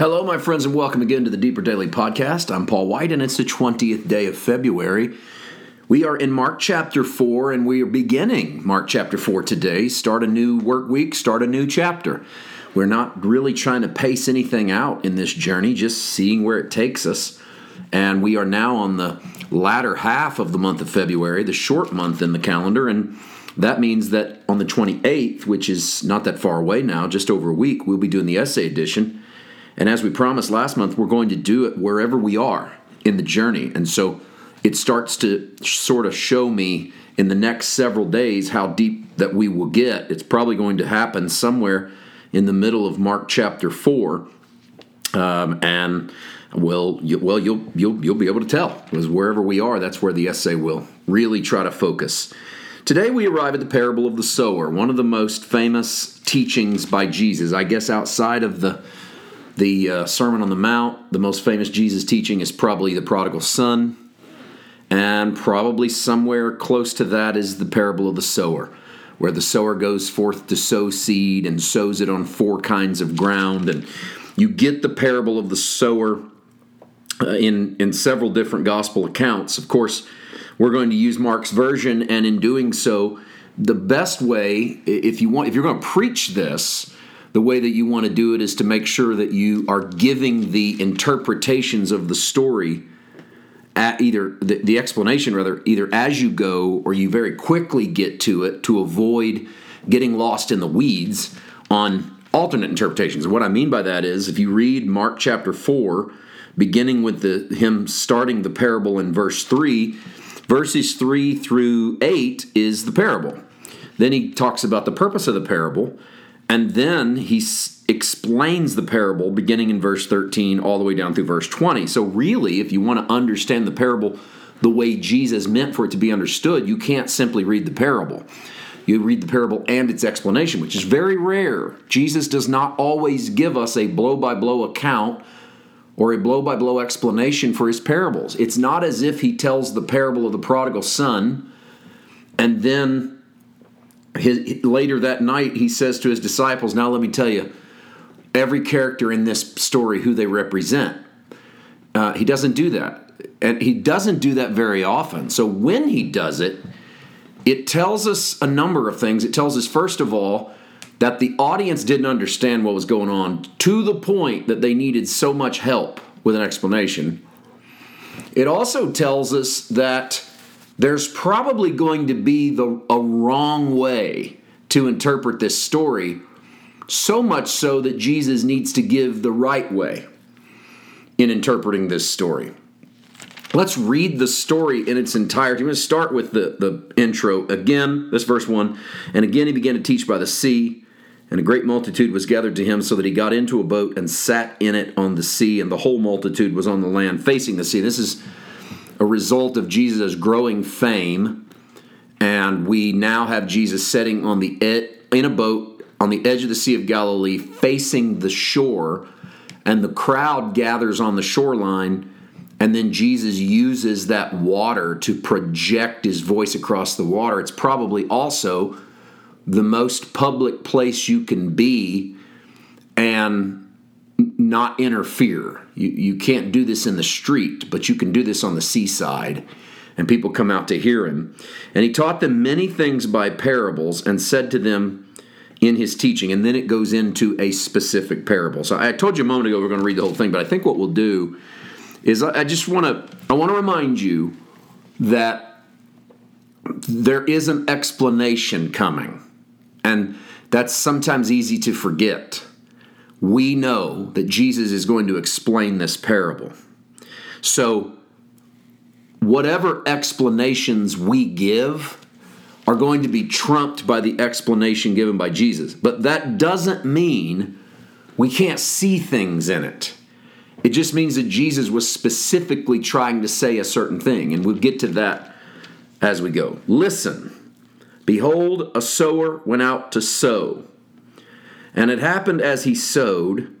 Hello, my friends, and welcome again to the Deeper Daily Podcast. I'm Paul White, and it's the 20th day of February. We are in Mark chapter 4, and we are beginning Mark chapter 4 today. Start a new work week, start a new chapter. We're not really trying to pace anything out in this journey, just seeing where it takes us. And we are now on the latter half of the month of February, the short month in the calendar, and that means that on the 28th, which is not that far away now, just over a week, we'll be doing the essay edition. And as we promised last month, we're going to do it wherever we are in the journey. And so it starts to sort of show me in the next several days how deep that we will get. It's probably going to happen somewhere in the middle of Mark chapter 4. Um, and well, you, well, you'll you'll you'll be able to tell because wherever we are, that's where the essay will really try to focus. Today we arrive at the parable of the sower, one of the most famous teachings by Jesus. I guess outside of the the uh, Sermon on the Mount, the most famous Jesus teaching is probably the prodigal son. And probably somewhere close to that is the parable of the sower, where the sower goes forth to sow seed and sows it on four kinds of ground. And you get the parable of the sower uh, in, in several different gospel accounts. Of course, we're going to use Mark's version, and in doing so, the best way, if you want, if you're going to preach this, the way that you want to do it is to make sure that you are giving the interpretations of the story at either the, the, explanation rather either as you go or you very quickly get to it to avoid getting lost in the weeds on alternate interpretations. What i mean by that is if you read mark chapter 4 beginning with the him starting the parable in verse 3 verses 3 through 8 is the parable. Then he talks about the purpose of the parable and then he s- explains the parable beginning in verse 13 all the way down through verse 20. So, really, if you want to understand the parable the way Jesus meant for it to be understood, you can't simply read the parable. You read the parable and its explanation, which is very rare. Jesus does not always give us a blow by blow account or a blow by blow explanation for his parables. It's not as if he tells the parable of the prodigal son and then his, later that night, he says to his disciples, Now let me tell you every character in this story who they represent. Uh, he doesn't do that. And he doesn't do that very often. So when he does it, it tells us a number of things. It tells us, first of all, that the audience didn't understand what was going on to the point that they needed so much help with an explanation. It also tells us that there's probably going to be the a wrong way to interpret this story, so much so that Jesus needs to give the right way in interpreting this story. Let's read the story in its entirety. I'm going to start with the, the intro. Again, this verse 1. And again he began to teach by the sea, and a great multitude was gathered to him, so that he got into a boat and sat in it on the sea, and the whole multitude was on the land facing the sea. This is a result of Jesus' growing fame, and we now have Jesus sitting on the ed- in a boat on the edge of the Sea of Galilee, facing the shore, and the crowd gathers on the shoreline. And then Jesus uses that water to project his voice across the water. It's probably also the most public place you can be and not interfere. You, you can't do this in the street, but you can do this on the seaside. And people come out to hear him. And he taught them many things by parables and said to them in his teaching. And then it goes into a specific parable. So I told you a moment ago we're going to read the whole thing, but I think what we'll do is I just want to I want to remind you that there is an explanation coming. And that's sometimes easy to forget we know that Jesus is going to explain this parable. So, whatever explanations we give are going to be trumped by the explanation given by Jesus. But that doesn't mean we can't see things in it. It just means that Jesus was specifically trying to say a certain thing, and we'll get to that as we go. Listen, behold, a sower went out to sow. And it happened as he sowed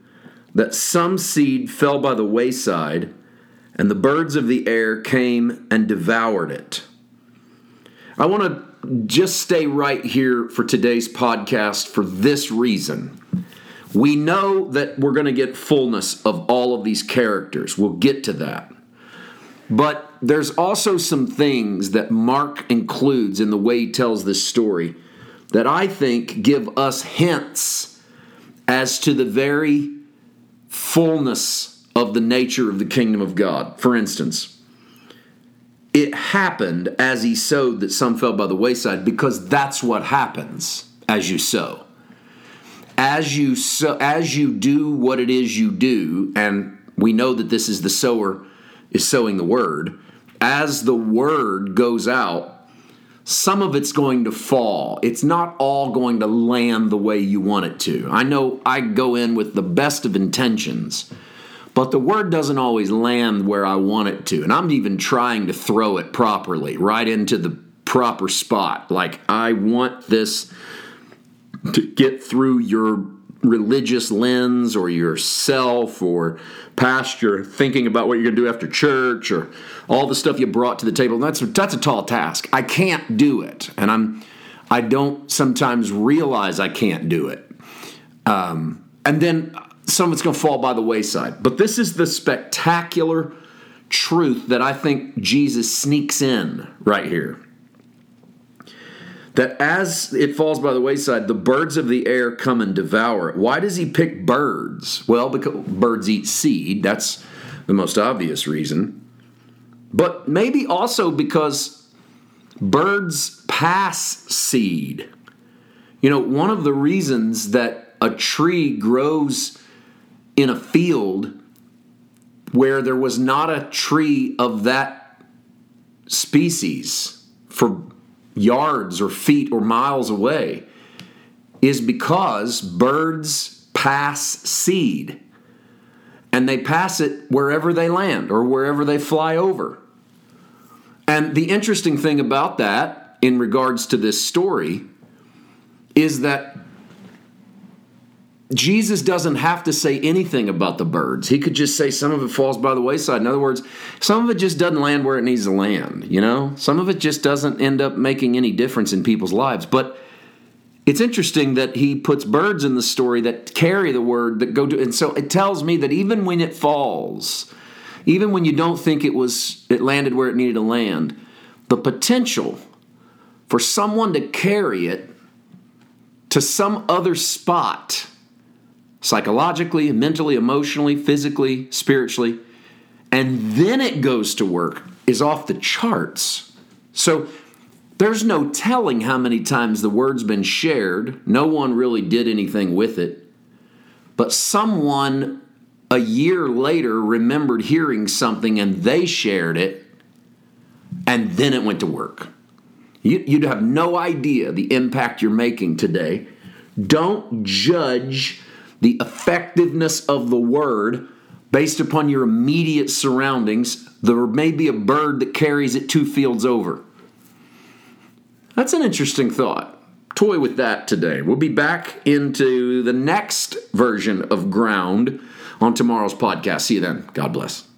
that some seed fell by the wayside, and the birds of the air came and devoured it. I want to just stay right here for today's podcast for this reason. We know that we're going to get fullness of all of these characters. We'll get to that. But there's also some things that Mark includes in the way he tells this story that I think give us hints as to the very fullness of the nature of the kingdom of God. For instance, it happened as he sowed that some fell by the wayside because that's what happens as you sow. As you sow, as you do what it is you do, and we know that this is the sower is sowing the word. As the word goes out, some of it's going to fall. It's not all going to land the way you want it to. I know I go in with the best of intentions, but the word doesn't always land where I want it to. And I'm even trying to throw it properly, right into the proper spot. Like, I want this to get through your religious lens or yourself or past your thinking about what you're going to do after church or all the stuff you brought to the table. That's that's a tall task. I can't do it, and I'm I don't sometimes realize I can't do it. Um, and then some of it's going to fall by the wayside. But this is the spectacular truth that I think Jesus sneaks in right here that as it falls by the wayside, the birds of the air come and devour it. Why does he pick birds? Well, because birds eat seed. That's the most obvious reason. But maybe also because birds pass seed. You know, one of the reasons that a tree grows in a field where there was not a tree of that species for yards or feet or miles away is because birds pass seed and they pass it wherever they land or wherever they fly over. And the interesting thing about that, in regards to this story, is that Jesus doesn't have to say anything about the birds. He could just say some of it falls by the wayside. In other words, some of it just doesn't land where it needs to land, you know? Some of it just doesn't end up making any difference in people's lives. But it's interesting that he puts birds in the story that carry the word that go to and so it tells me that even when it falls, even when you don't think it was it landed where it needed to land, the potential for someone to carry it to some other spot psychologically, mentally, emotionally, physically, spiritually, and then it goes to work is off the charts. So there's no telling how many times the word's been shared. No one really did anything with it. But someone a year later remembered hearing something and they shared it, and then it went to work. You'd have no idea the impact you're making today. Don't judge the effectiveness of the word based upon your immediate surroundings. There may be a bird that carries it two fields over. That's an interesting thought. Toy with that today. We'll be back into the next version of Ground on tomorrow's podcast. See you then. God bless.